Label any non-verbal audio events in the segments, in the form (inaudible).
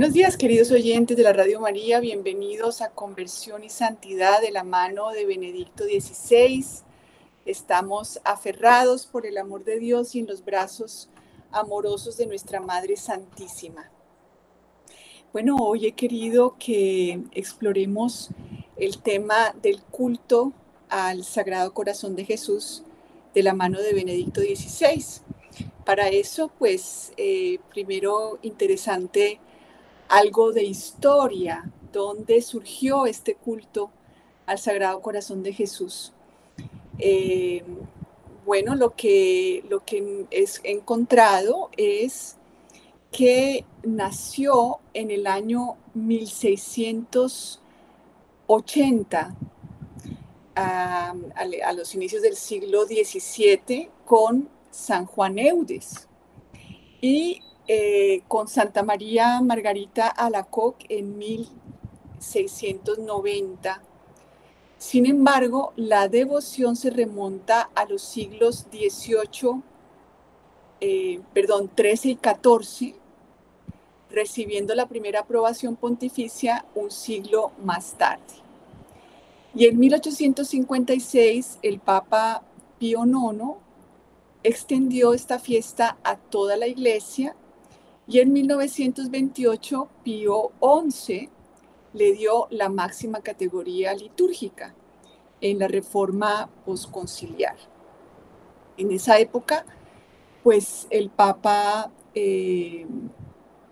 Buenos días, queridos oyentes de la Radio María. Bienvenidos a Conversión y Santidad de la mano de Benedicto XVI. Estamos aferrados por el amor de Dios y en los brazos amorosos de nuestra Madre Santísima. Bueno, hoy he querido que exploremos el tema del culto al Sagrado Corazón de Jesús de la mano de Benedicto XVI. Para eso, pues, eh, primero interesante algo de historia, dónde surgió este culto al Sagrado Corazón de Jesús. Eh, bueno, lo que, lo que es encontrado es que nació en el año 1680, a, a los inicios del siglo XVII, con San Juan Eudes. Y eh, con Santa María Margarita Alacoque en 1690. Sin embargo, la devoción se remonta a los siglos XVIII, eh, perdón, XIII y XIV, recibiendo la primera aprobación pontificia un siglo más tarde. Y en 1856 el Papa Pío IX extendió esta fiesta a toda la iglesia y en 1928, Pío XI le dio la máxima categoría litúrgica en la reforma posconciliar. En esa época, pues el Papa eh,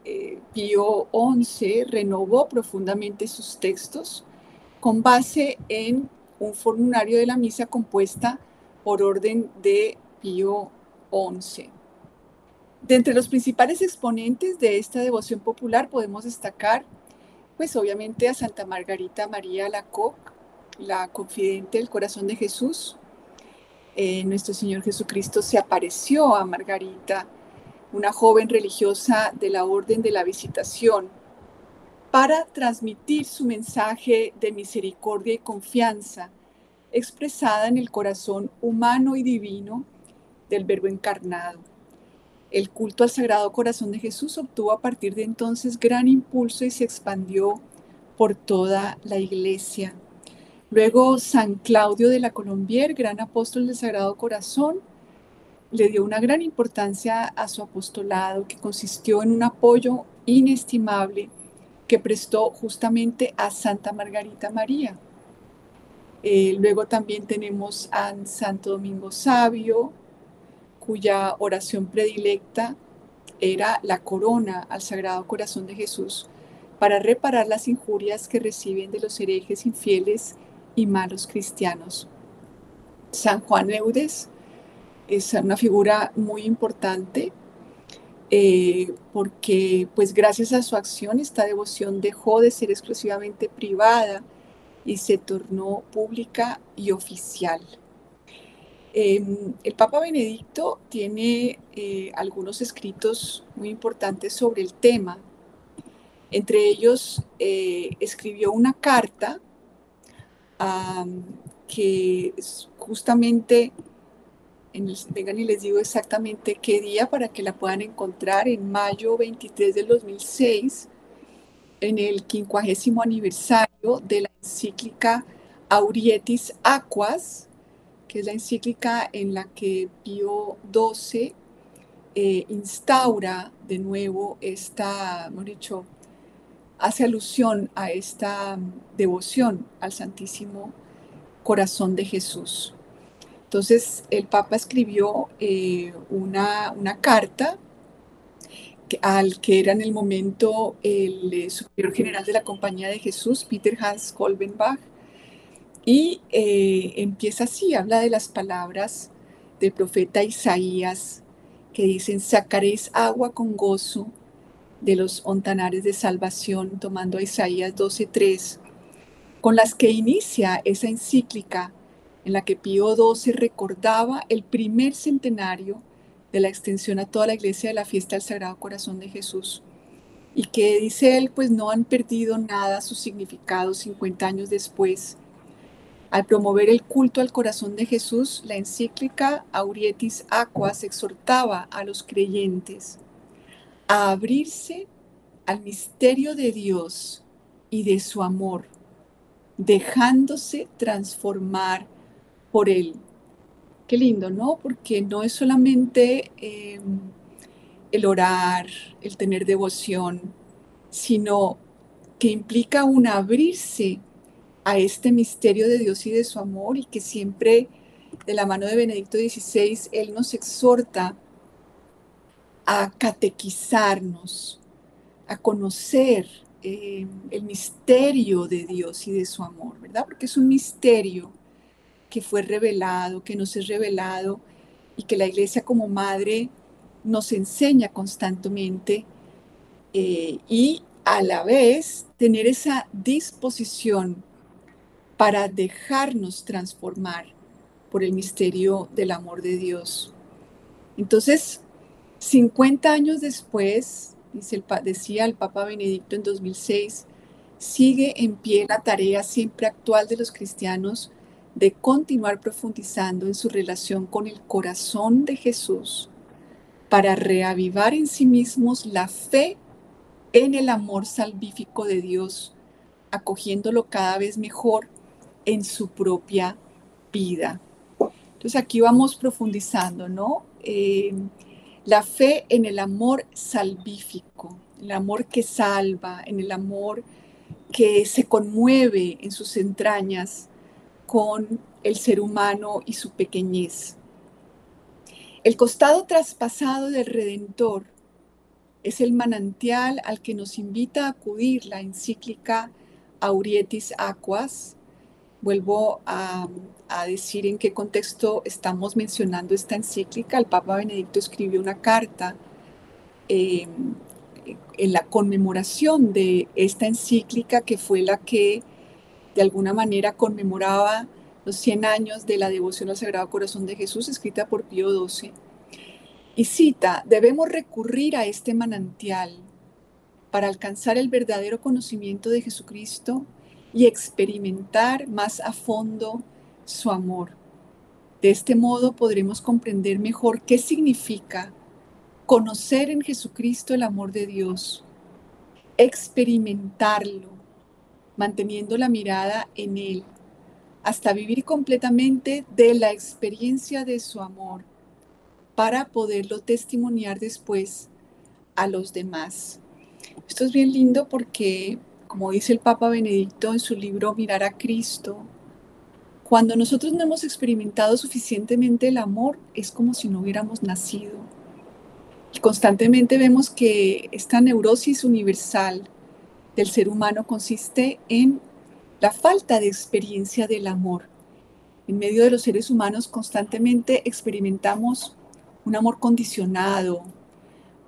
eh, Pío XI renovó profundamente sus textos con base en un formulario de la misa compuesta por orden de Pío XI. De entre los principales exponentes de esta devoción popular podemos destacar, pues obviamente a Santa Margarita María Lacoque, la confidente del corazón de Jesús. Eh, nuestro Señor Jesucristo se apareció a Margarita, una joven religiosa de la Orden de la Visitación, para transmitir su mensaje de misericordia y confianza, expresada en el corazón humano y divino del Verbo encarnado. El culto al Sagrado Corazón de Jesús obtuvo a partir de entonces gran impulso y se expandió por toda la iglesia. Luego San Claudio de la Colombier, gran apóstol del Sagrado Corazón, le dio una gran importancia a su apostolado que consistió en un apoyo inestimable que prestó justamente a Santa Margarita María. Eh, luego también tenemos a Santo Domingo Sabio, cuya oración predilecta era la corona al Sagrado Corazón de Jesús para reparar las injurias que reciben de los herejes infieles y malos cristianos. San Juan Eudes es una figura muy importante eh, porque pues gracias a su acción esta devoción dejó de ser exclusivamente privada y se tornó pública y oficial. Em, el Papa Benedicto tiene eh, algunos escritos muy importantes sobre el tema. Entre ellos, eh, escribió una carta que justamente, vengan y les digo exactamente qué día para que la puedan encontrar, en mayo 23 del 2006, en el quincuagésimo aniversario de la encíclica Aurietis Aquas, que es la encíclica en la que Pío XII eh, instaura de nuevo esta, hemos dicho, hace alusión a esta devoción al Santísimo Corazón de Jesús. Entonces el Papa escribió eh, una, carta al que era en el momento el eh, superior general de la Compañía de Jesús, Peter Hans Kolbenbach, y eh, empieza así, habla de las palabras del profeta Isaías que dicen, sacaréis agua con gozo de los ontanares de salvación, tomando a Isaías 12.3, con las que inicia esa encíclica en la que Pío XII recordaba el primer centenario de la extensión a toda la iglesia de la fiesta del Sagrado Corazón de Jesús. Y que dice él, pues no han perdido nada su significado 50 años después al promover el culto al corazón de Jesús, la encíclica Aurietis Aquas exhortaba a los creyentes a abrirse al misterio de Dios y de su amor, dejándose transformar por Él. Qué lindo, ¿no? Porque no es solamente em, el orar, el tener devoción, sino que implica un abrirse a este misterio de Dios y de su amor y que siempre de la mano de Benedicto XVI, Él nos exhorta a catequizarnos, a conocer eh, el misterio de Dios y de su amor, ¿verdad? Porque es un misterio que fue revelado, que nos es revelado y que la iglesia como madre nos enseña constantemente eh, y a la vez tener esa disposición para dejarnos transformar por el misterio del amor de Dios. Entonces, 50 años después, dice decía el Papa Benedicto en 2006, sigue en pie la tarea siempre actual de los cristianos de continuar profundizando en su relación con el corazón de Jesús para reavivar en sí mismos la fe en el amor salvífico de Dios, acogiéndolo cada vez mejor en su propia vida. Entonces aquí vamos profundizando, ¿no? Eh, la fe en el amor salvífico, el amor que salva, en el amor que se conmueve en sus entrañas con el ser humano y su pequeñez. El costado traspasado del Redentor es el manantial al que nos invita a acudir la encíclica Aurietis Aquas, Vuelvo a, decir en qué contexto estamos mencionando esta encíclica. El Papa Benedicto escribió una carta em, en la conmemoración de esta encíclica que fue la que de alguna manera conmemoraba los 100 años de la devoción al Sagrado Corazón de Jesús, escrita por Pío XII. Y cita, debemos recurrir a este manantial para alcanzar el verdadero conocimiento de Jesucristo y experimentar más a fondo su amor. De este modo podremos comprender mejor qué significa conocer en Jesucristo el amor de Dios, experimentarlo, manteniendo la mirada en Él, hasta vivir completamente de la experiencia de su amor, para poderlo testimoniar después a los demás. Esto es bien lindo porque como dice el Papa Benedicto en su libro Mirar a Cristo, cuando nosotros no hemos experimentado suficientemente el amor, es como si no hubiéramos nacido. Y constantemente vemos que esta neurosis universal del ser humano consiste en la falta de experiencia del amor. En medio de los seres humanos constantemente experimentamos un amor condicionado,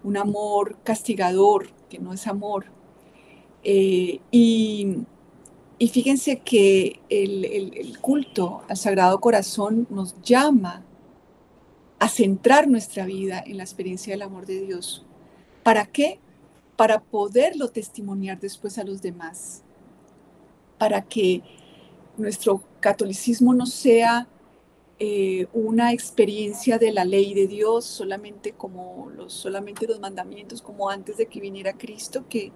un amor castigador, que no es amor, eh, y, fíjense que el, culto al Sagrado Corazón nos llama a centrar nuestra vida en la experiencia del amor de Dios. ¿Para qué? Para poderlo testimoniar después a los demás. Para que nuestro catolicismo no sea eh, una experiencia de la ley de Dios solamente como los, solamente los mandamientos, como antes de que viniera Cristo, que,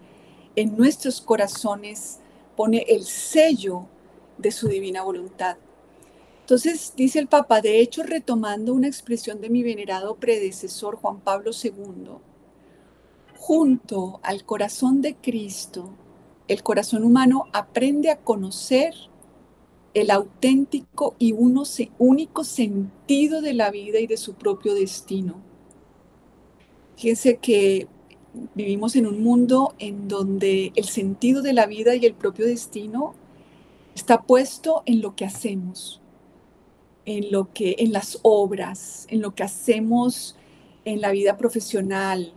en nuestros corazones pone el sello de su divina voluntad. Entonces, dice el Papa, de hecho, retomando una expresión de mi venerado predecesor Juan Pablo II, junto al corazón de Cristo, el corazón humano aprende a conocer el auténtico y único sentido de la vida y de su propio destino. Fíjense que vivimos en un mundo en donde el sentido de la vida y el propio destino está puesto en lo que hacemos, en lo que en las obras, en lo que hacemos en la vida profesional,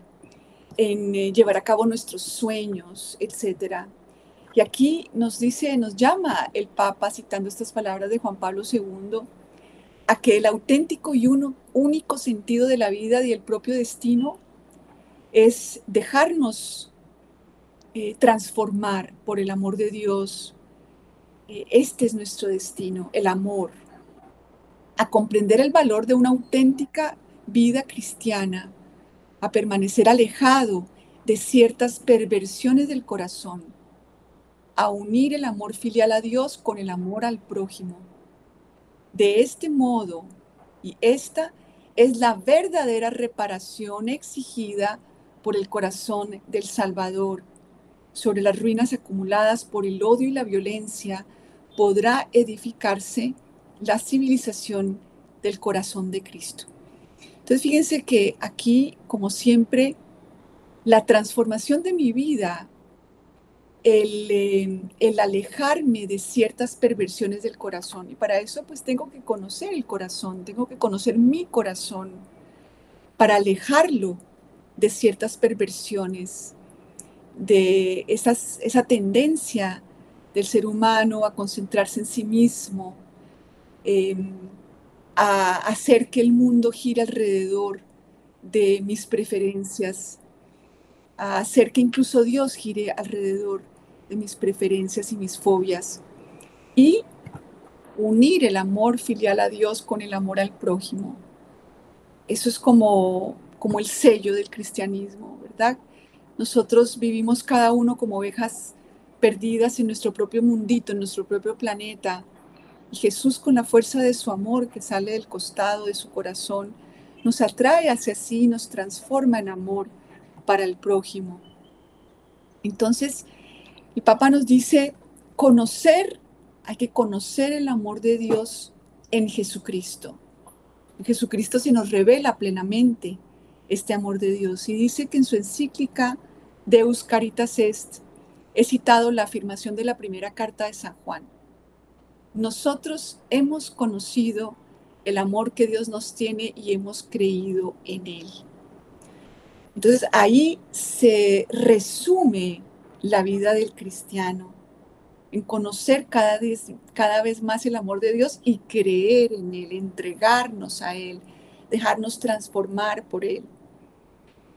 en eh, llevar a cabo nuestros sueños, etcétera. Y aquí nos dice, nos llama el Papa citando estas palabras de Juan Pablo II a que el auténtico y uno, único sentido de la vida y el propio destino es dejarnos eh, transformar por el amor de Dios. Eh, este es nuestro destino, el amor, a comprender el valor de una auténtica vida cristiana, a permanecer alejado de ciertas perversiones del corazón, a unir el amor filial a Dios con el amor al prójimo. De este modo, y esta es la verdadera reparación exigida por el corazón del Salvador sobre las ruinas acumuladas por el odio y la violencia, podrá edificarse la civilización del corazón de Cristo. Entonces, fíjense que aquí, como siempre, la transformación de mi vida, el, eh, el, alejarme de ciertas perversiones del corazón, y para eso pues tengo que conocer el corazón, tengo que conocer mi corazón, para alejarlo de ciertas perversiones, de esas, esa tendencia del ser humano a concentrarse en sí mismo, em, a hacer que el mundo gire alrededor de mis preferencias, a hacer que incluso Dios gire alrededor de mis preferencias y mis fobias, y unir el amor filial a Dios con el amor al prójimo. Eso es como, como el sello del cristianismo, ¿verdad? Nosotros vivimos cada uno como ovejas perdidas en nuestro propio mundito, en nuestro propio planeta. Y Jesús con la fuerza de su amor que sale del costado de su corazón, nos atrae hacia sí, nos transforma en amor para el prójimo. Entonces, el Papa nos dice, conocer, hay que conocer el amor de Dios en Jesucristo. En Jesucristo se nos revela plenamente este amor de Dios y dice que en su encíclica Deus Caritas Est, he citado la afirmación de la primera carta de San Juan. Nosotros hemos conocido el amor que Dios nos tiene y hemos creído en Él. Entonces ahí se resume la vida del cristiano, en conocer cada vez, cada vez más el amor de Dios y creer en Él, entregarnos a Él, dejarnos transformar por Él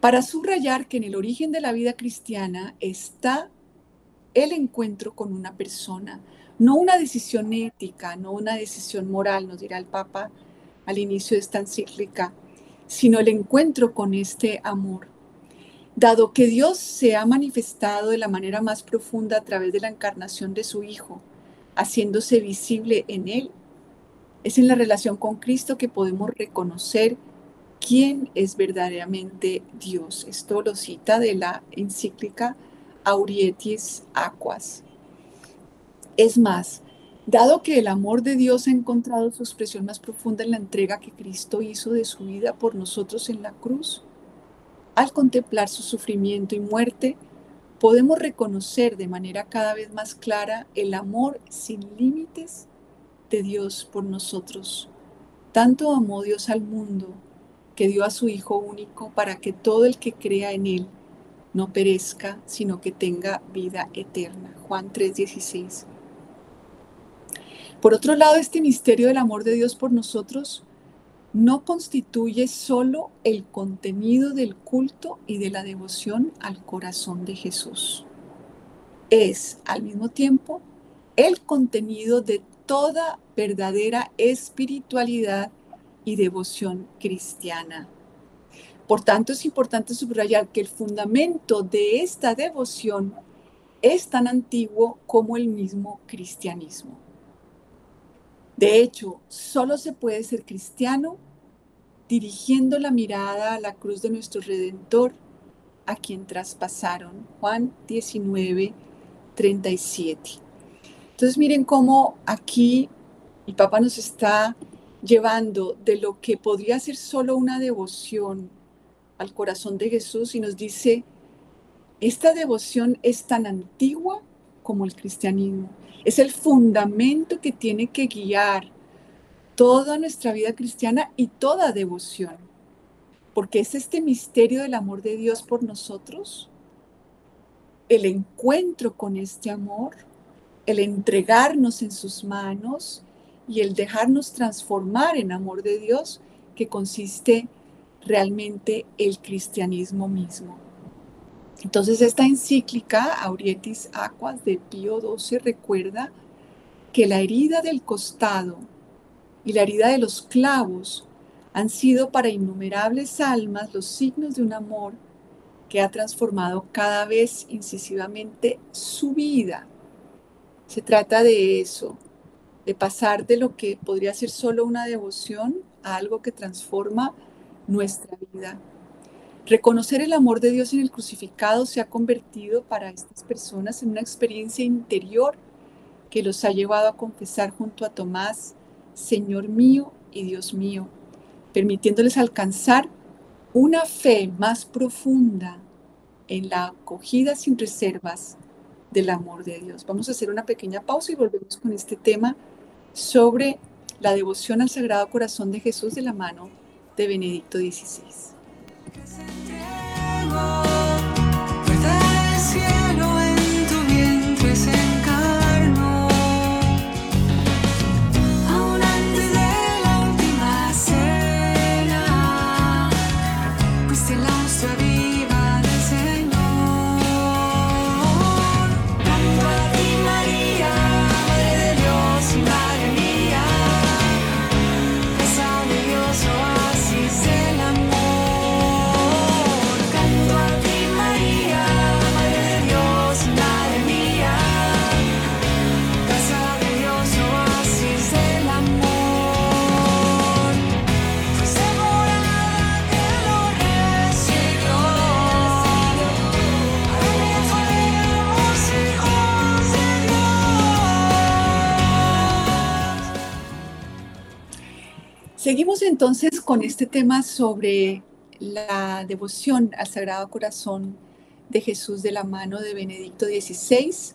para subrayar que en el origen de la vida cristiana está el encuentro con una persona, no una decisión ética, no una decisión moral, nos dirá el Papa al inicio de esta encíclica, sino el encuentro con este amor. Dado que Dios se ha manifestado de la manera más profunda a través de la encarnación de su Hijo, haciéndose visible en Él, es en la relación con Cristo que podemos reconocer quién es verdaderamente Dios. Esto lo cita de la encíclica Aurietis Aquas. Es más, dado que el amor de Dios ha encontrado su expresión más profunda en la entrega que Cristo hizo de su vida por nosotros en la cruz, al contemplar su sufrimiento y muerte, podemos reconocer de manera cada vez más clara el amor sin límites de Dios por nosotros. Tanto amó Dios al mundo que dio a su Hijo único para que todo el que crea en Él no perezca, sino que tenga vida eterna. Juan 3:16. Por otro lado, este misterio del amor de Dios por nosotros no constituye solo el contenido del culto y de la devoción al corazón de Jesús. Es al mismo tiempo el contenido de toda verdadera espiritualidad y devoción cristiana. Por tanto, es importante subrayar que el fundamento de esta devoción es tan antiguo como el mismo cristianismo. De hecho, solo se puede ser cristiano dirigiendo la mirada a la cruz de nuestro Redentor, a quien traspasaron. Juan 19, 37. Entonces miren cómo aquí el Papa nos está llevando de lo que podría ser solo una devoción al corazón de Jesús y nos dice, esta devoción es tan antigua como el cristianismo. Es el fundamento que tiene que guiar toda nuestra vida cristiana y toda devoción. Porque es este misterio del amor de Dios por nosotros, el encuentro con este amor, el entregarnos en sus manos, y el dejarnos transformar en amor de Dios, que consiste realmente el cristianismo mismo. Entonces esta encíclica, Aurietis Aquas de Pío XII, recuerda que la herida del costado y la herida de los clavos han sido para innumerables almas los signos de un amor que ha transformado cada vez incisivamente su vida. Se trata de eso, de pasar de lo que podría ser solo una devoción a algo que transforma nuestra vida. Reconocer el amor de Dios en el crucificado se ha convertido para estas personas en una experiencia interior que los ha llevado a confesar junto a Tomás, Señor mío y Dios mío, permitiéndoles alcanzar una fe más profunda en la acogida sin reservas del amor de Dios. Vamos a hacer una pequeña pausa y volvemos con este tema sobre la devoción al Sagrado Corazón de Jesús de la mano de Benedicto XVI. Entonces con este tema sobre la devoción al Sagrado Corazón de Jesús de la mano de Benedicto XVI.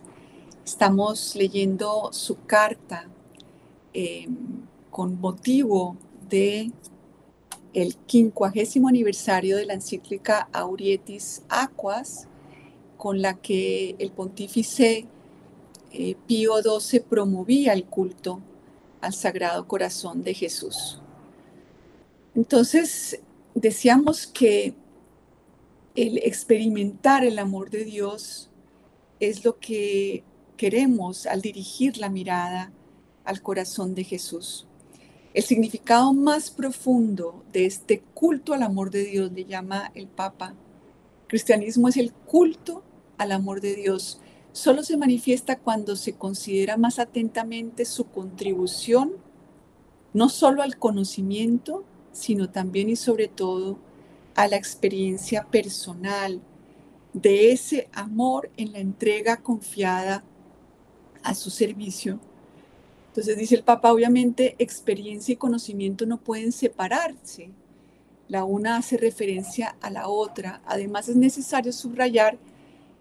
Estamos leyendo su carta em, con motivo de el quincuagésimo aniversario de la encíclica Aurietis Aquas, con la que el pontífice eh, Pío XII promovía el culto al Sagrado Corazón de Jesús. Entonces, decíamos que el experimentar el amor de Dios es lo que queremos al dirigir la mirada al corazón de Jesús. El significado más profundo de este culto al amor de Dios le llama el Papa. cristianismo es el culto al amor de Dios. Solo se manifiesta cuando se considera más atentamente su contribución, no solo al conocimiento, sino también y sobre todo a la experiencia personal de ese amor en la entrega confiada a su servicio. Entonces dice el Papa, obviamente experiencia y conocimiento no pueden separarse. La una hace referencia a la otra. Además es necesario subrayar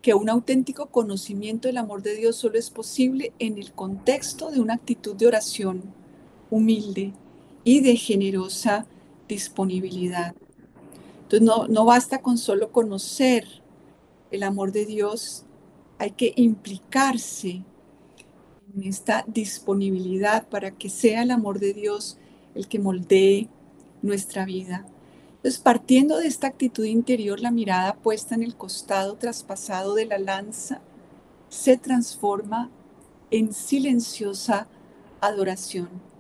que un auténtico conocimiento del amor de Dios solo es posible en el contexto de una actitud de oración humilde y de generosa disponibilidad. Entonces no, no basta con solo conocer el amor de Dios, hay que implicarse en esta disponibilidad para que sea el amor de Dios el que moldee nuestra vida. Entonces, partiendo de esta actitud interior, la mirada puesta en el costado traspasado de la lanza se transforma en silenciosa adoración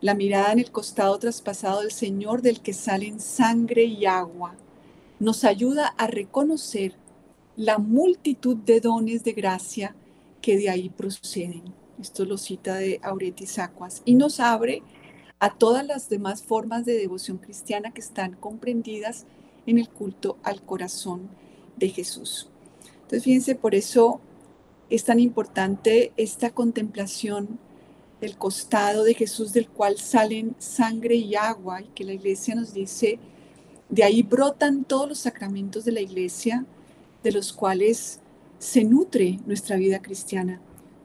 la mirada en el costado traspasado del Señor del que salen sangre y agua, nos ayuda a reconocer la multitud de dones de gracia que de ahí proceden. Esto lo cita de Auretis Aquas y nos abre a todas las demás formas de devoción cristiana que están comprendidas en el culto al corazón de Jesús. Entonces, fíjense, por eso es tan importante esta contemplación del costado de Jesús del cual salen sangre y agua y que la iglesia nos dice, de ahí brotan todos los sacramentos de la iglesia de los cuales se nutre nuestra vida cristiana.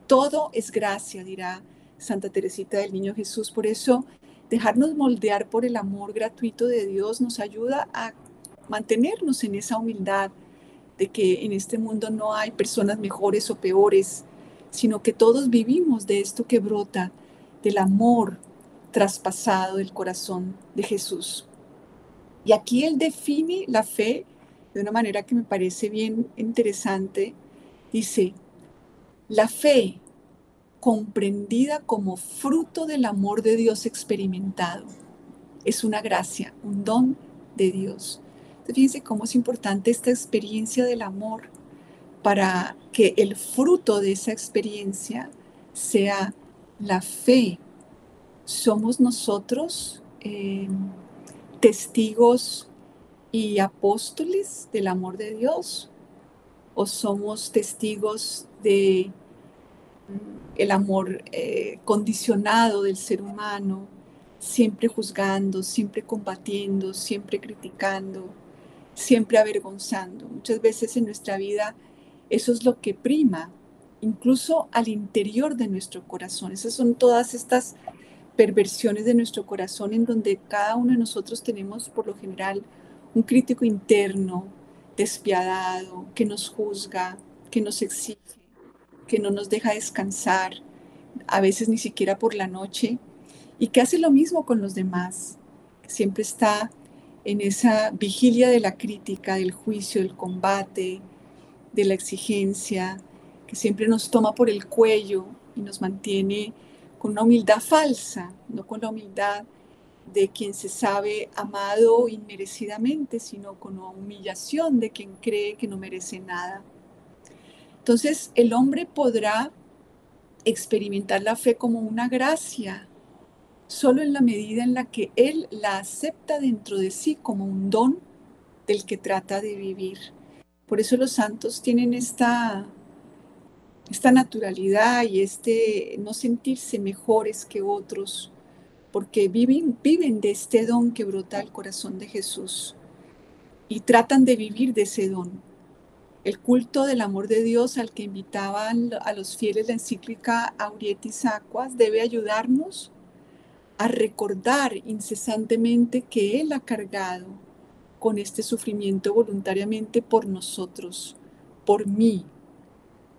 Todo es gracia, dirá Santa Teresita del Niño Jesús. Por eso, dejarnos moldear por el amor gratuito de Dios nos ayuda a mantenernos en esa humildad de que en este mundo no hay personas mejores o peores, sino que todos vivimos de esto que brota del amor traspasado del corazón de Jesús. Y aquí él define la fe de una manera que me parece bien interesante. Dice, la fe comprendida como fruto del amor de Dios experimentado es una gracia, un don de Dios. Fíjense cómo es importante esta experiencia del amor para que el fruto de esa experiencia sea la fe. Somos nosotros eh, testigos y apóstoles del amor de Dios o somos testigos de mm, el amor eh, condicionado del ser humano, siempre juzgando, siempre combatiendo, siempre criticando, siempre avergonzando. Muchas veces en nuestra vida eso es lo que prima, incluso al interior de nuestro corazón. Esas son todas estas perversiones de nuestro corazón en donde cada uno de nosotros tenemos por lo general un crítico interno, despiadado, que nos juzga, que nos exige, que no nos deja descansar, a veces ni siquiera por la noche, y que hace lo mismo con los demás, siempre está en esa vigilia de la crítica, del juicio, del combate, de la exigencia, que siempre nos toma por el cuello y nos mantiene con una humildad falsa, no con la humildad de quien se sabe amado inmerecidamente, sino con la humillación de quien cree que no merece nada. Entonces el hombre podrá experimentar la fe como una gracia, solo en la medida en la que él la acepta dentro de sí como un don del que trata de vivir. Por eso los santos tienen esta, esta naturalidad y este no sentirse mejores que otros, porque viven, viven de este don que brota al corazón de Jesús y tratan de vivir de ese don. El culto del amor de Dios al que invitaban a los fieles la encíclica Aurietis Aquas debe ayudarnos a recordar incesantemente que Él ha cargado con este sufrimiento voluntariamente por nosotros, por mí,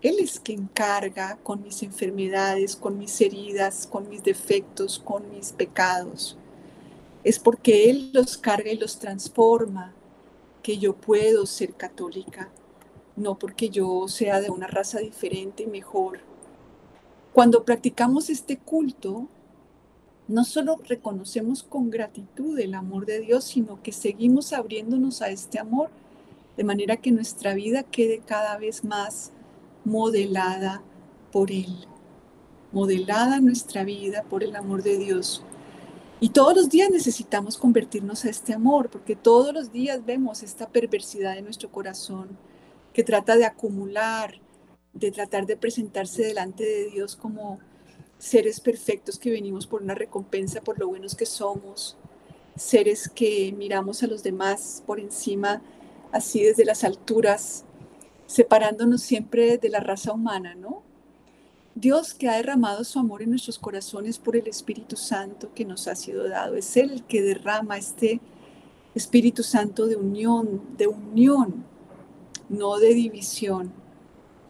él es quien carga con mis enfermedades, con mis heridas, con mis defectos, con mis pecados. Es porque Él los carga y los transforma que yo puedo ser católica, no porque yo sea de una raza diferente y mejor. Cuando practicamos este culto, no solo reconocemos con gratitud el amor de Dios, sino que seguimos abriéndonos a este amor de manera que nuestra vida quede cada vez más modelada por Él, modelada nuestra vida por el amor de Dios. Y todos los días necesitamos convertirnos a este amor, porque todos los días vemos esta perversidad de nuestro corazón que trata de acumular, de tratar de presentarse delante de Dios como seres perfectos que venimos por una recompensa por lo buenos que somos, seres que miramos a los demás por encima, así desde las alturas, separándonos siempre de la raza humana, ¿no? Dios que ha derramado su amor en nuestros corazones por el Espíritu Santo que nos ha sido dado. Es Él el que derrama este Espíritu Santo de unión, de unión, no de división.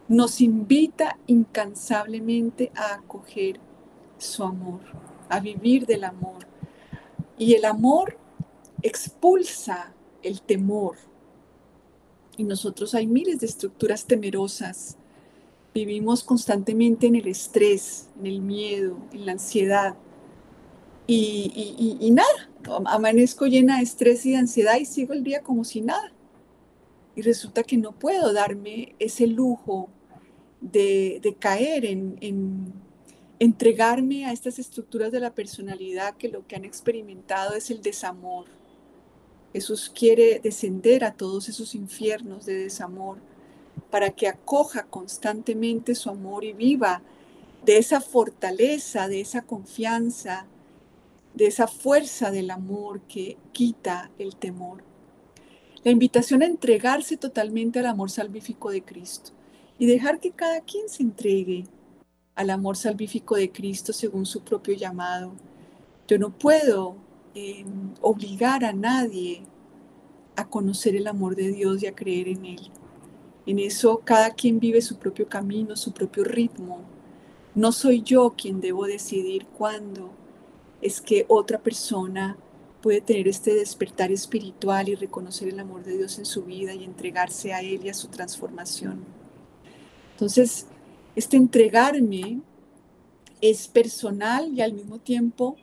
Nos invita incansablemente a acoger su amor, a vivir del amor. Y el amor expulsa el temor, y nosotros hay miles de estructuras temerosas. Vivimos constantemente en el estrés, en el miedo, en la ansiedad. Y, y, nada, amanezco llena de estrés y de ansiedad y sigo el día como si nada. Y resulta que no puedo darme ese lujo de, caer en, en entregarme a estas estructuras de la personalidad que lo que han experimentado es el desamor, Jesús quiere descender a todos esos infiernos de desamor para que acoja constantemente su amor y viva de esa fortaleza, de esa confianza, de esa fuerza del amor que quita el temor. La invitación a entregarse totalmente al amor salvífico de Cristo y dejar que cada quien se entregue al amor salvífico de Cristo según su propio llamado. Yo no puedo obligar a nadie a conocer el amor de Dios y a creer en Él. En eso cada quien vive su propio camino, su propio ritmo. No soy yo quien debo decidir cuándo es que otra persona puede tener este despertar espiritual y reconocer el amor de Dios en su vida y entregarse a Él y a su transformación. Entonces, este entregarme es personal y al mismo tiempo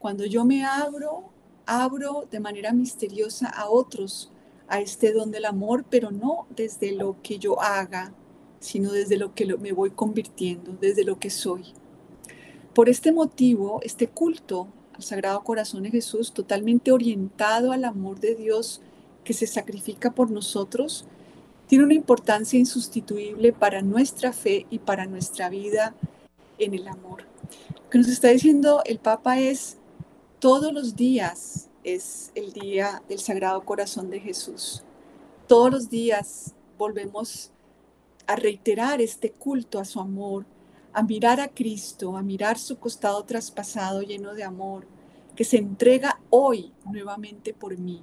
cuando yo me abro, abro de manera misteriosa a otros a este don del amor, pero no desde lo que yo haga, sino desde lo que me voy convirtiendo, desde lo que soy. Por este motivo, este culto al Sagrado Corazón de Jesús, totalmente orientado al amor de Dios que se sacrifica por nosotros, tiene una importancia insustituible para nuestra fe y para nuestra vida en el amor. Lo que nos está diciendo el Papa es, todos los días es el día del Sagrado Corazón de Jesús. Todos los días volvemos a reiterar este culto a su amor, a mirar a Cristo, a mirar su costado traspasado lleno de amor, que se entrega hoy nuevamente por mí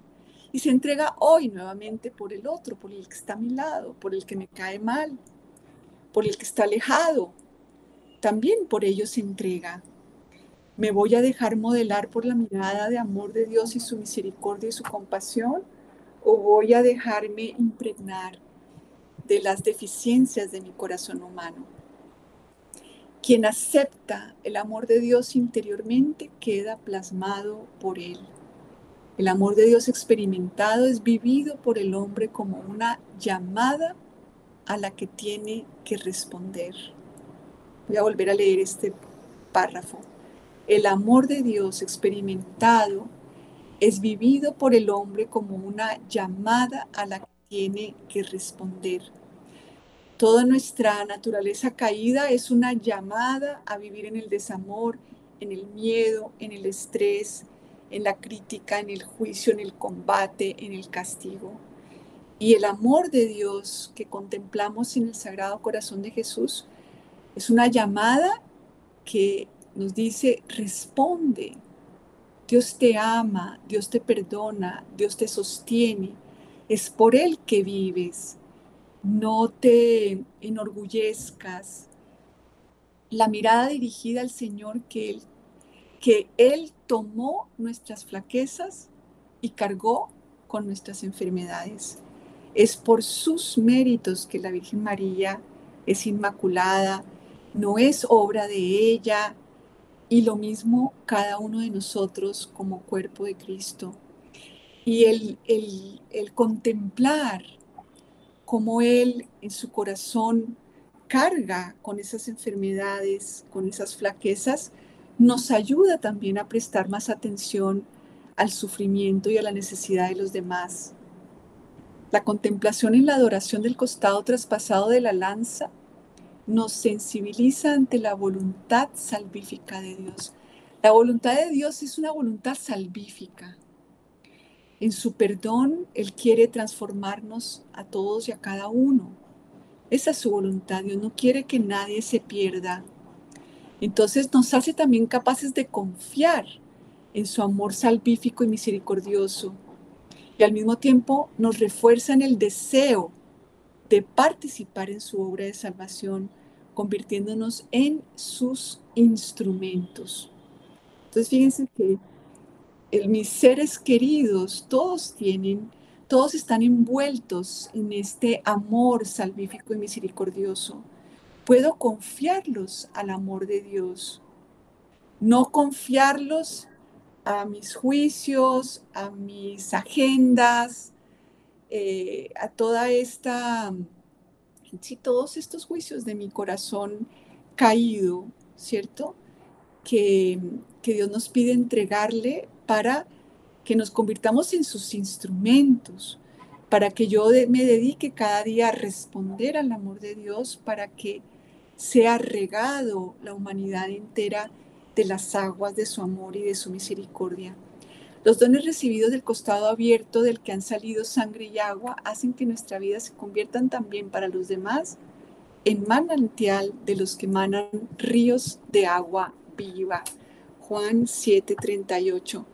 y se entrega hoy nuevamente por el otro, por el que está a mi lado, por el que me cae mal, por el que está alejado. También por ello se entrega. ¿Me voy a dejar modelar por la mirada de amor de Dios y su misericordia y su compasión? ¿O voy a dejarme impregnar de las deficiencias de mi corazón humano? Quien acepta el amor de Dios interiormente queda plasmado por él. El amor de Dios experimentado es vivido por el hombre como una llamada a la que tiene que responder. Voy a volver a leer este párrafo. El amor de Dios experimentado es vivido por el hombre como una llamada a la que tiene que responder. Toda nuestra naturaleza caída es una llamada a vivir en el desamor, en el miedo, en el estrés, en la crítica, en el juicio, en el combate, en el castigo. Y el amor de Dios que contemplamos en el Sagrado Corazón de Jesús es una llamada que nos dice, responde. Dios te ama, Dios te perdona, Dios te sostiene. Es por Él que vives no te enorgullezcas. La mirada dirigida al Señor que Él, que Él tomó nuestras flaquezas y cargó con nuestras enfermedades. Es por sus méritos que la Virgen María es inmaculada, no es obra de ella, y lo mismo cada uno de nosotros como cuerpo de Cristo. Y el, el, el contemplar cómo Él en su corazón carga con esas enfermedades, con esas flaquezas, nos ayuda también a prestar más atención al sufrimiento y a la necesidad de los demás. La contemplación en la adoración del costado traspasado de la lanza nos sensibiliza ante la voluntad salvífica de Dios. La voluntad de Dios es una voluntad salvífica. En su perdón, Él quiere transformarnos a todos y a cada uno. Esa es su voluntad. Dios no quiere que nadie se pierda. Entonces nos hace también capaces de confiar en su amor salvífico y misericordioso. Y al mismo tiempo nos refuerza en el deseo de participar en su obra de salvación, convirtiéndonos en sus instrumentos. Entonces fíjense que mis seres queridos, todos tienen, todos están envueltos en este amor salvífico y misericordioso. Puedo confiarlos al amor de Dios, no confiarlos a mis juicios, a mis agendas, eh, a toda esta, sí, todos estos juicios de mi corazón caído, ¿cierto? Que, que Dios nos pide entregarle para que nos convirtamos en sus instrumentos, para que yo me dedique cada día a responder al amor de Dios, para que sea regado la humanidad entera de las aguas de su amor y de su misericordia. Los dones recibidos del costado abierto del que han salido sangre y agua hacen que nuestra vida se conviertan también para los demás en manantial de los que manan ríos de agua viva. Juan 7:38.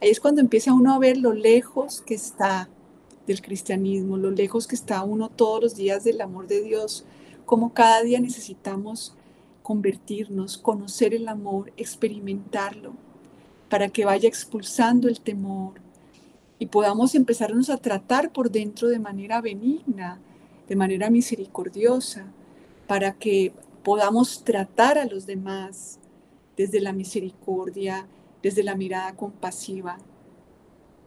Ahí es cuando empieza uno a ver lo lejos que está del cristianismo, lo lejos que está uno todos los días del amor de Dios, como cada día necesitamos convertirnos, conocer el amor, experimentarlo, para que vaya expulsando el temor y podamos empezarnos a tratar por dentro de manera benigna, de manera misericordiosa, para que podamos tratar a los demás desde la misericordia, desde la mirada compasiva.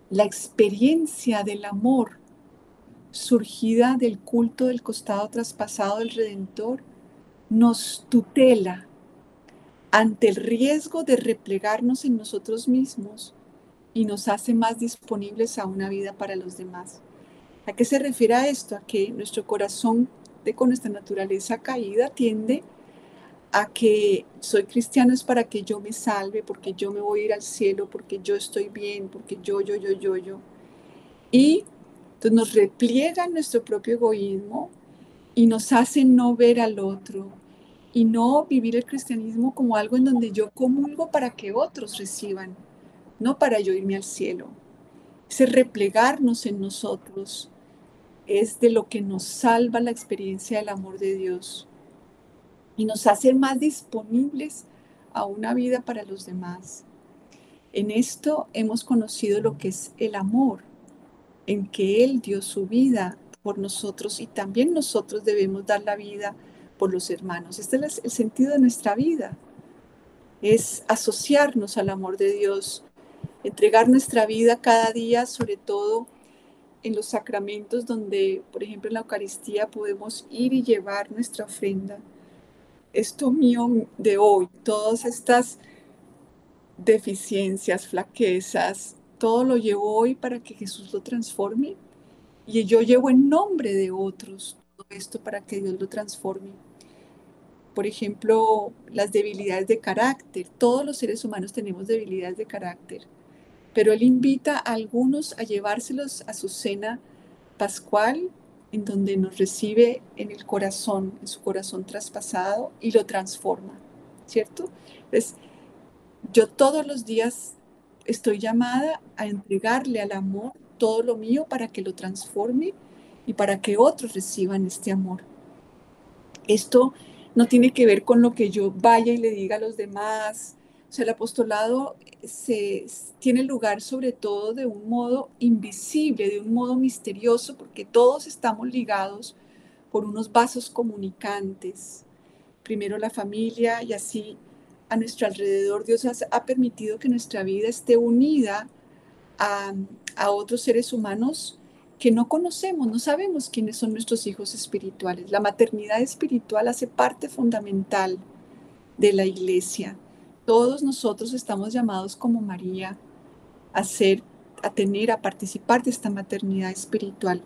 La experiencia del amor surgida del culto del costado traspasado del Redentor, nos tutela ante el riesgo de replegarnos en nosotros mismos y nos hace más disponibles a una vida para los demás. ¿A qué se refiere esto? A que nuestro corazón de con nuestra naturaleza caída tiende a que soy cristiano es para que yo me salve, porque yo me voy a ir al cielo, porque yo estoy bien, porque yo, yo, yo, yo, yo. Y entonces nos repliega nuestro propio egoísmo y nos hace no ver al otro y no vivir el cristianismo como algo en donde yo comulgo para que otros reciban, no para yo irme al cielo. Ese replegarnos en nosotros es de lo que nos salva la experiencia del amor de Dios y nos hace más disponibles a una vida para los demás. En esto hemos conocido lo que es el amor en que Él dio su vida por nosotros y también nosotros debemos dar la vida por los hermanos. Este es el sentido de nuestra vida, es asociarnos al amor de Dios, entregar nuestra vida cada día, sobre todo en los sacramentos donde, por ejemplo, en la Eucaristía podemos ir y llevar nuestra ofrenda. Esto mío de hoy, todas estas deficiencias, flaquezas, todo lo llevo hoy para que Jesús lo transforme y yo llevo en nombre de otros todo esto para que Dios lo transforme. Por ejemplo, las debilidades de carácter. Todos los seres humanos tenemos debilidades de carácter, pero Él invita a algunos a llevárselos a su cena pascual, en donde nos recibe en el corazón, en su corazón traspasado y lo transforma, ¿cierto? Entonces, yo todos los días estoy llamada a entregarle al amor todo lo mío para que lo transforme y para que otros reciban este amor. Esto no tiene que ver con lo que yo vaya y le diga a los demás. O sea, el apostolado se, tiene lugar sobre todo de un modo invisible, de un modo misterioso, porque todos estamos ligados por unos vasos comunicantes. Primero la familia y así a nuestro alrededor, Dios ha permitido que nuestra vida esté unida a, a otros seres humanos que no conocemos, no sabemos quiénes son nuestros hijos espirituales. La maternidad espiritual hace parte fundamental de la iglesia. Todos nosotros estamos llamados como María a ser, a tener, a participar de esta maternidad espiritual.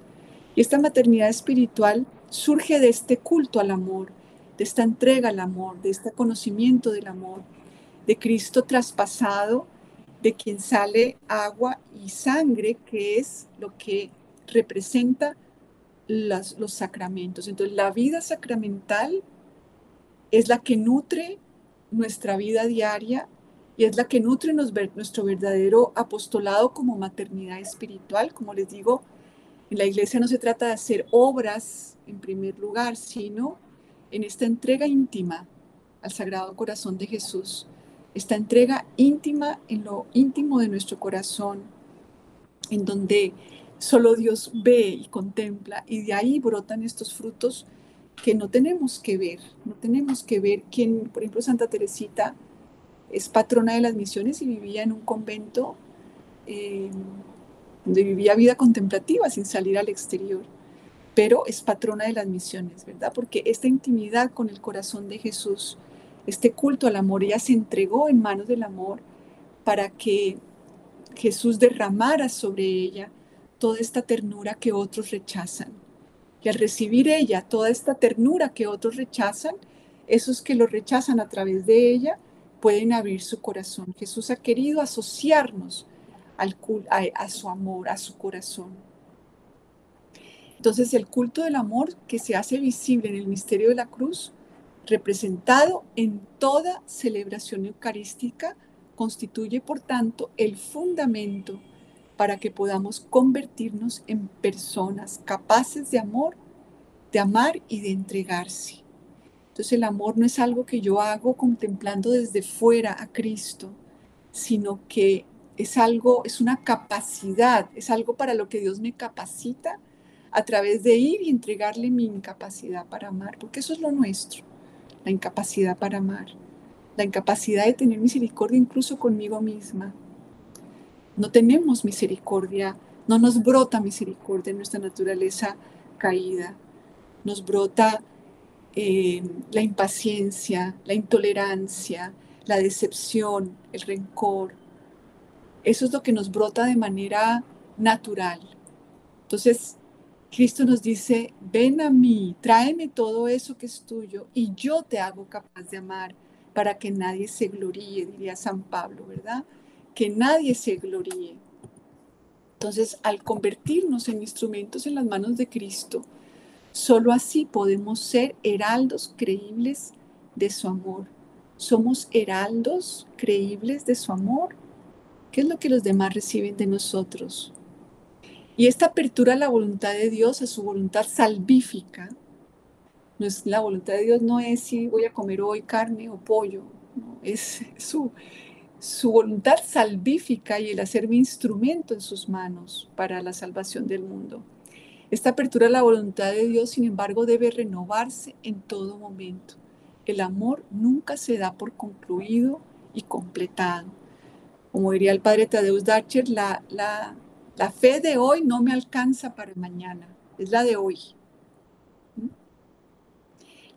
Y esta maternidad espiritual surge de este culto al amor, de esta entrega al amor, de este conocimiento del amor, de Cristo traspasado, de quien sale agua y sangre, que es lo que representa los sacramentos. Entonces, la vida sacramental es la que nutre nuestra vida diaria y es la que nutre nuestro verdadero apostolado como maternidad espiritual. Como les digo, en la iglesia no se trata de hacer obras en primer lugar, sino en esta entrega íntima al Sagrado Corazón de Jesús, esta entrega íntima en lo íntimo de nuestro corazón, en donde solo Dios ve y contempla y de ahí brotan estos frutos que no tenemos que ver, no tenemos que ver quién, por ejemplo, Santa Teresita es patrona de las misiones y vivía en un convento eh, donde vivía vida contemplativa sin salir al exterior pero es patrona de las misiones, ¿verdad? Porque esta intimidad con el corazón de Jesús, este culto al amor, ella se entregó en manos del amor para que Jesús derramara sobre ella toda esta ternura que otros rechazan. Y al recibir ella toda esta ternura que otros rechazan, esos que lo rechazan a través de ella pueden abrir su corazón. Jesús ha querido asociarnos al, a, a su amor, a su corazón. Entonces el culto del amor que se hace visible en el misterio de la cruz, representado en toda celebración eucarística, constituye por tanto el fundamento para que podamos convertirnos en personas capaces de amor, de amar y de entregarse. Entonces el amor no es algo que yo hago contemplando desde fuera a Cristo, sino que es algo, es una capacidad, es algo para lo que Dios me capacita a través de ir y entregarle mi incapacidad para amar, porque eso es lo nuestro, la incapacidad para amar, la incapacidad de tener misericordia incluso conmigo misma. No tenemos misericordia No nos brota misericordia en nuestra naturaleza caída. Nos brota eh, la impaciencia, la intolerancia, la decepción, el rencor. Eso es lo que nos brota de manera natural. Entonces, Cristo nos dice, ven a mí, tráeme todo eso que es tuyo y yo te hago capaz de amar para que nadie se gloríe, diría San Pablo, ¿verdad? Que nadie se gloríe. Entonces, al convertirnos en instrumentos en las manos de Cristo, solo así podemos ser heraldos creíbles de su amor. Somos heraldos creíbles de su amor. ¿Qué es lo que los demás reciben de nosotros? Y esta apertura a la voluntad de Dios, a su voluntad salvífica, no es, la voluntad de Dios no es si voy a comer hoy carne o pollo, es su, su voluntad salvífica y el hacerme instrumento en sus manos para la salvación del mundo. Esta apertura a la voluntad de Dios, sin embargo, debe renovarse en todo momento. El amor nunca se da por concluido y completado. Como diría el padre Tadeusz Dacher, la, la, la fe de hoy no me alcanza para mañana, es la de hoy.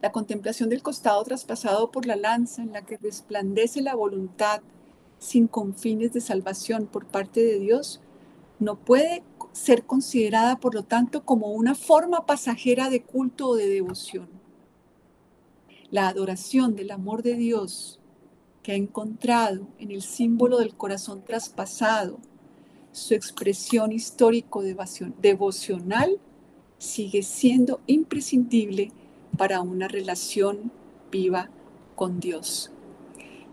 La contemplación del costado traspasado por la lanza en la que resplandece la voluntad sin confines de salvación por parte de Dios no puede ser considerada, por lo tanto, como una forma pasajera de culto o de devoción. La adoración del amor de Dios que ha encontrado en el símbolo del corazón traspasado, su expresión histórico devocional, sigue siendo imprescindible para una relación viva con Dios.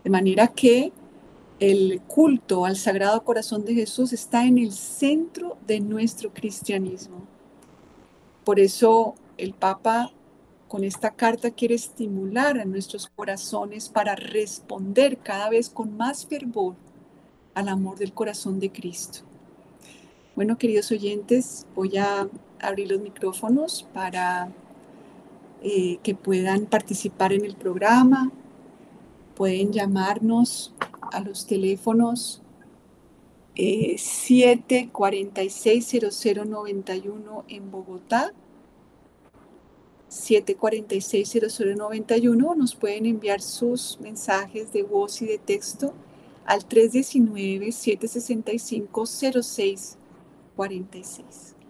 De manera que el culto al Sagrado Corazón de Jesús está en el centro de nuestro cristianismo. Por eso el Papa con esta carta quiere estimular a nuestros corazones para responder cada vez con más fervor al amor del corazón de Cristo. Bueno, queridos oyentes, voy a abrir los micrófonos para eh, que puedan participar en el programa. Pueden llamarnos a los teléfonos eh, 746-0091 en Bogotá, 746-0091. Nos pueden enviar sus mensajes de voz y de texto al 319-765-0646.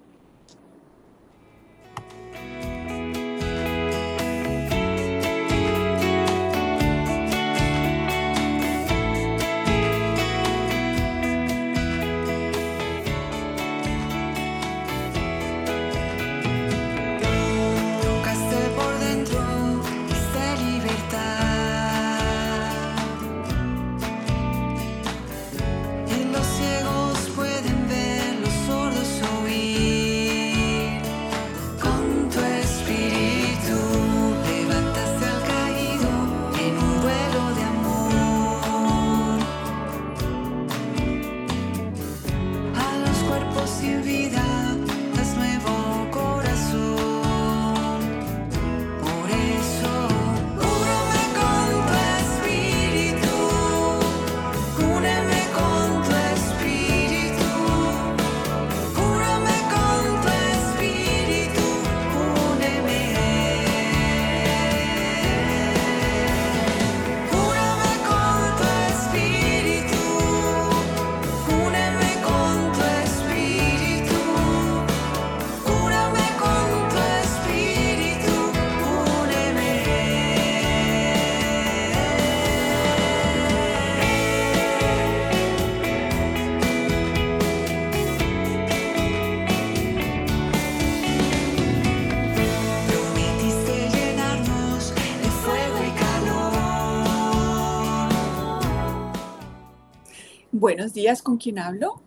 Buenos días, ¿con quién hablo?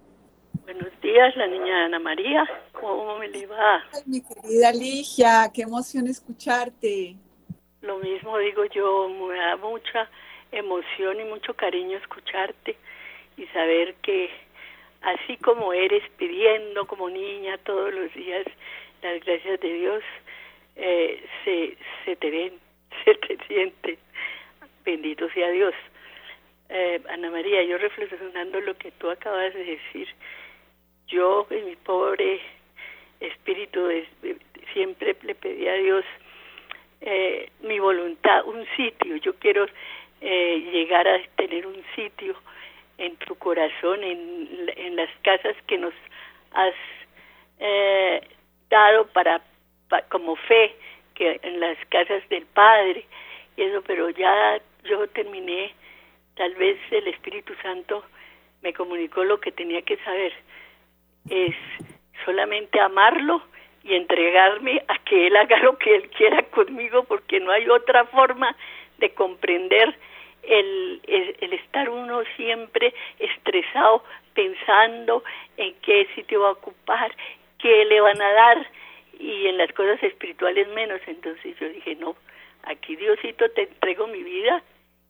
Buenos días, la niña Ana María. ¿Cómo me le va? Ay, mi querida Ligia, qué emoción escucharte. Lo mismo digo yo, me da mucha emoción y mucho cariño escucharte y saber que así como eres pidiendo como niña todos los días las gracias de Dios, eh, se, se te ven, (laughs) se te sienten. Bendito sea Dios. Eh, Ana María, yo reflexionando lo que tú acabas de decir, yo en mi pobre espíritu siempre le pedí a Dios eh, mi voluntad, un sitio. Yo quiero eh, llegar a tener un sitio en tu corazón, en, en las casas que nos has eh, dado para, como fe, que en las casas del Padre y eso, pero ya yo terminé, tal vez el Espíritu Santo me comunicó lo que tenía que saber, es solamente amarlo y entregarme a que Él haga lo que Él quiera conmigo, porque no hay otra forma de comprender el, el, estar uno siempre estresado pensando en qué sitio va a ocupar, qué le van a dar y en las cosas espirituales menos. Entonces yo dije, no, aquí Diosito te entrego mi vida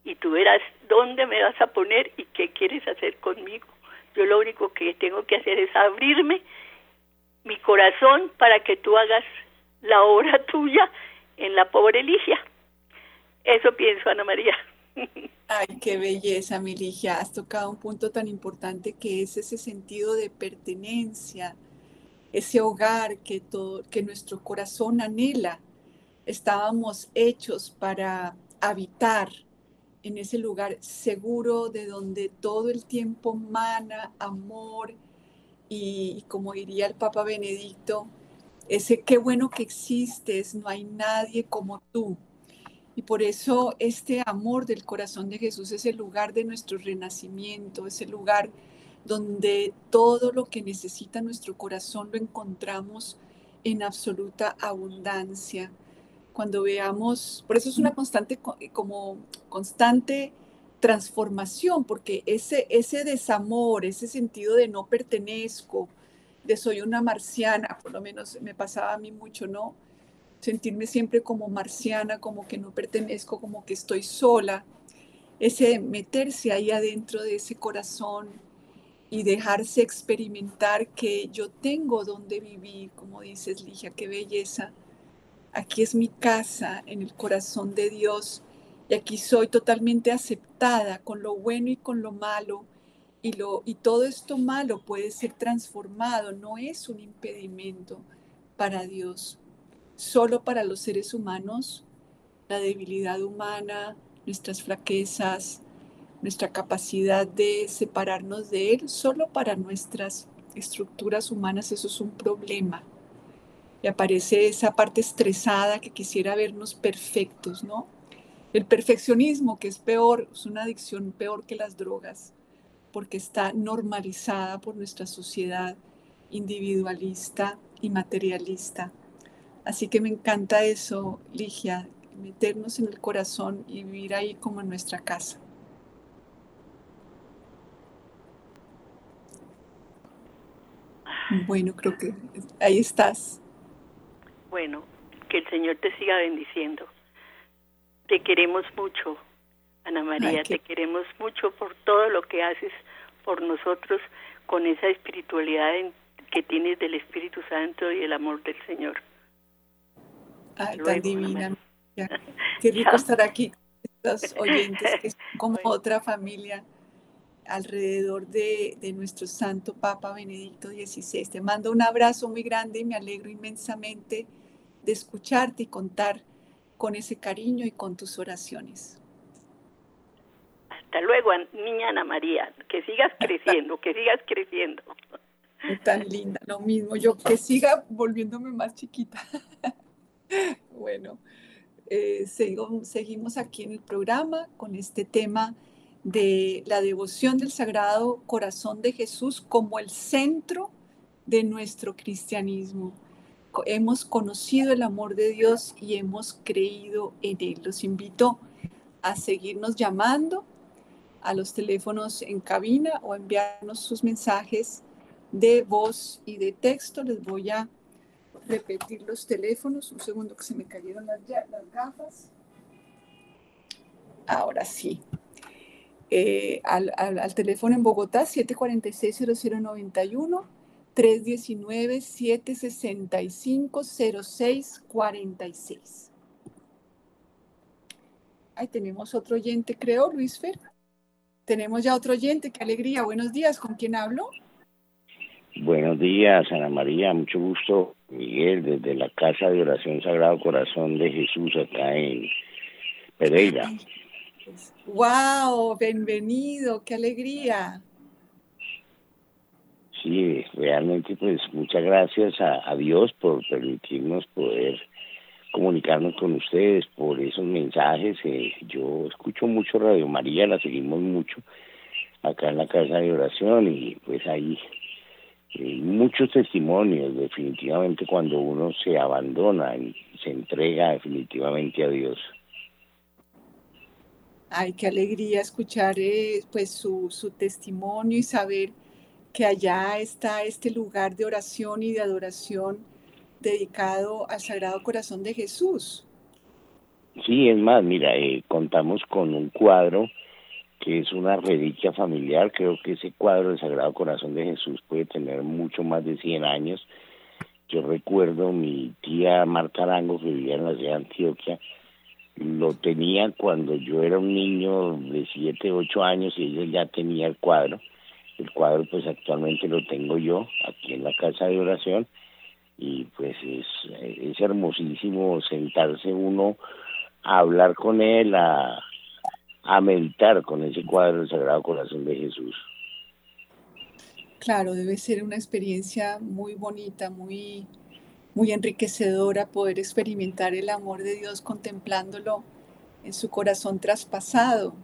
y tú verás dónde me vas a poner y qué quieres hacer conmigo. Yo lo único que tengo que hacer es abrirme mi corazón para que tú hagas la obra (laughs) tuya en la pobre Ligia. Eso pienso, Ana María. (laughs) Ay, qué belleza, mi Ligia. Has tocado un punto tan importante que es ese sentido de pertenencia, ese hogar que, todo, que nuestro corazón anhela. Estábamos hechos para habitar en ese lugar seguro de donde todo el tiempo mana amor y, como diría el Papa Benedicto, ese qué bueno que existes, no hay nadie como tú. Y por eso este amor del corazón de Jesús es el lugar de nuestro renacimiento, es el lugar donde todo lo que necesita nuestro corazón lo encontramos en absoluta abundancia. Cuando veamos, por eso es una constante, como constante transformación, porque ese, ese desamor, ese sentido de no pertenezco, de soy una marciana, por lo menos me pasaba a mí mucho, ¿no? Sentirme siempre como marciana, como que no pertenezco, como que estoy sola, ese meterse ahí adentro de ese corazón y dejarse experimentar que yo tengo donde vivir, como dices, Ligia, qué belleza. Aquí es mi casa, en el corazón de Dios y aquí soy totalmente aceptada con lo bueno y con lo malo. Y, lo, y todo esto malo puede ser transformado, no es un impedimento para Dios. Solo para los seres humanos, la debilidad humana, nuestras flaquezas, nuestra capacidad de separarnos de Él, solo para nuestras estructuras humanas eso es un problema. Aparece esa parte estresada que quisiera vernos perfectos, ¿no? El perfeccionismo, que es peor, es una adicción peor que las drogas, porque está normalizada por nuestra sociedad individualista y materialista. Así que me encanta eso, Ligia, meternos en el corazón y vivir ahí como en nuestra casa. Bueno, creo que ahí estás. Bueno, que el Señor te siga bendiciendo. Te queremos mucho, Ana María, te queremos mucho por todo lo que haces por nosotros con esa espiritualidad que tienes del Espíritu Santo y el amor del Señor. Ay, tan divina. Qué rico (laughs) estar aquí con estos oyentes que son como otra familia alrededor de, de, nuestro Santo Papa Benedicto XVI. Te mando un abrazo muy grande y me alegro inmensamente de escucharte y contar con ese cariño y con tus oraciones. Hasta luego, niña Ana María, que sigas (laughs) creciendo, que sigas creciendo. Tan linda, lo mismo, yo que siga volviéndome más chiquita. (laughs) bueno, eh, seguimos aquí en el programa con este tema de la devoción del Sagrado Corazón de Jesús como el centro de nuestro cristianismo hemos conocido el amor de Dios y hemos creído en Él. Los invito a seguirnos llamando a los teléfonos en cabina o enviarnos sus mensajes de voz y de texto. Les voy a repetir los teléfonos. Un segundo que se me cayeron las, gafas. Ahora sí. Eh, al, al, teléfono en Bogotá, 746-0091 319-765-0646. Ahí tenemos otro oyente, creo, Luis Fer. Tenemos ya otro oyente, qué alegría. Buenos días, ¿con quién hablo? Buenos días, Ana María, mucho gusto. Miguel, desde la Casa de Oración Sagrado Corazón de Jesús, acá en Pereira. ¡Wow! Bienvenido, qué alegría. Sí, realmente pues muchas gracias a, Dios por permitirnos poder comunicarnos con ustedes por esos mensajes. Eh, yo escucho mucho Radio María, la seguimos mucho acá en la casa de oración y pues hay eh, muchos testimonios definitivamente cuando uno se abandona se entrega definitivamente a Dios. Ay, qué alegría escuchar eh, pues su, su testimonio y saber que allá está este lugar de oración y de adoración dedicado al Sagrado Corazón de Jesús. Sí, es más, mira, eh, contamos con un cuadro que es una reliquia familiar. Creo que ese cuadro del Sagrado Corazón de Jesús puede tener mucho más de 100 años. Yo recuerdo mi tía Marta Arango, que vivía en la ciudad de Antioquia, lo tenía cuando yo era un niño de 7, 8 años y ella ya tenía el cuadro. El cuadro pues actualmente lo tengo yo aquí en la casa de oración y pues es, es hermosísimo sentarse uno a hablar con él, a, a meditar con ese cuadro del Sagrado Corazón de Jesús. Claro, debe ser una experiencia muy bonita, muy, muy enriquecedora poder experimentar el amor de Dios contemplándolo en su corazón traspasado.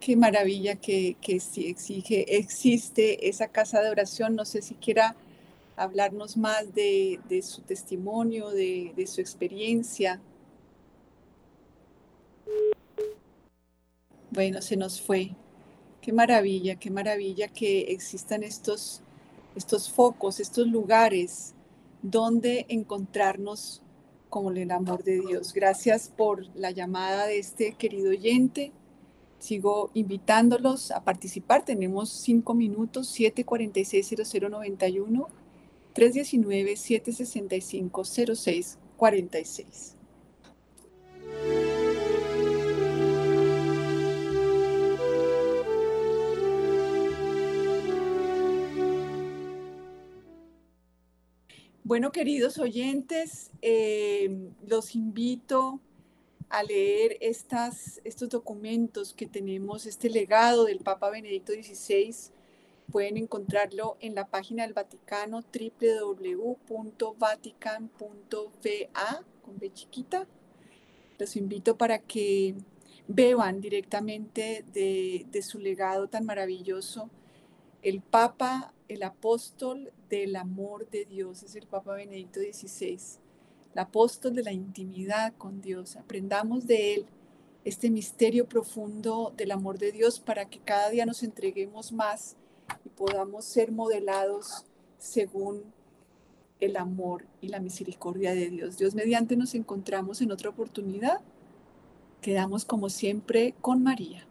Qué maravilla que, que exige, existe esa casa de oración. No sé si quiera hablarnos más de, su testimonio, de, de, su experiencia. Bueno, se nos fue. Qué maravilla, qué maravilla que existan estos, estos focos, estos lugares donde encontrarnos con el amor de Dios. Gracias por la llamada de este querido oyente. Sigo invitándolos a participar. Tenemos cinco minutos, 746-0091, 319-765-0646. Bueno, queridos oyentes, eh, los invito a leer estos documentos que tenemos, este legado del Papa Benedicto XVI, pueden encontrarlo en la página del Vaticano www.vatican.va con B chiquita. Los invito para que beban directamente de, de su legado tan maravilloso. El Papa, el apóstol del amor de Dios, es el Papa Benedicto XVI el apóstol de la intimidad con Dios. Aprendamos de él este misterio profundo del amor de Dios para que cada día nos entreguemos más y podamos ser modelados según el amor y la misericordia de Dios. Dios mediante nos encontramos en otra oportunidad. Quedamos como siempre con María.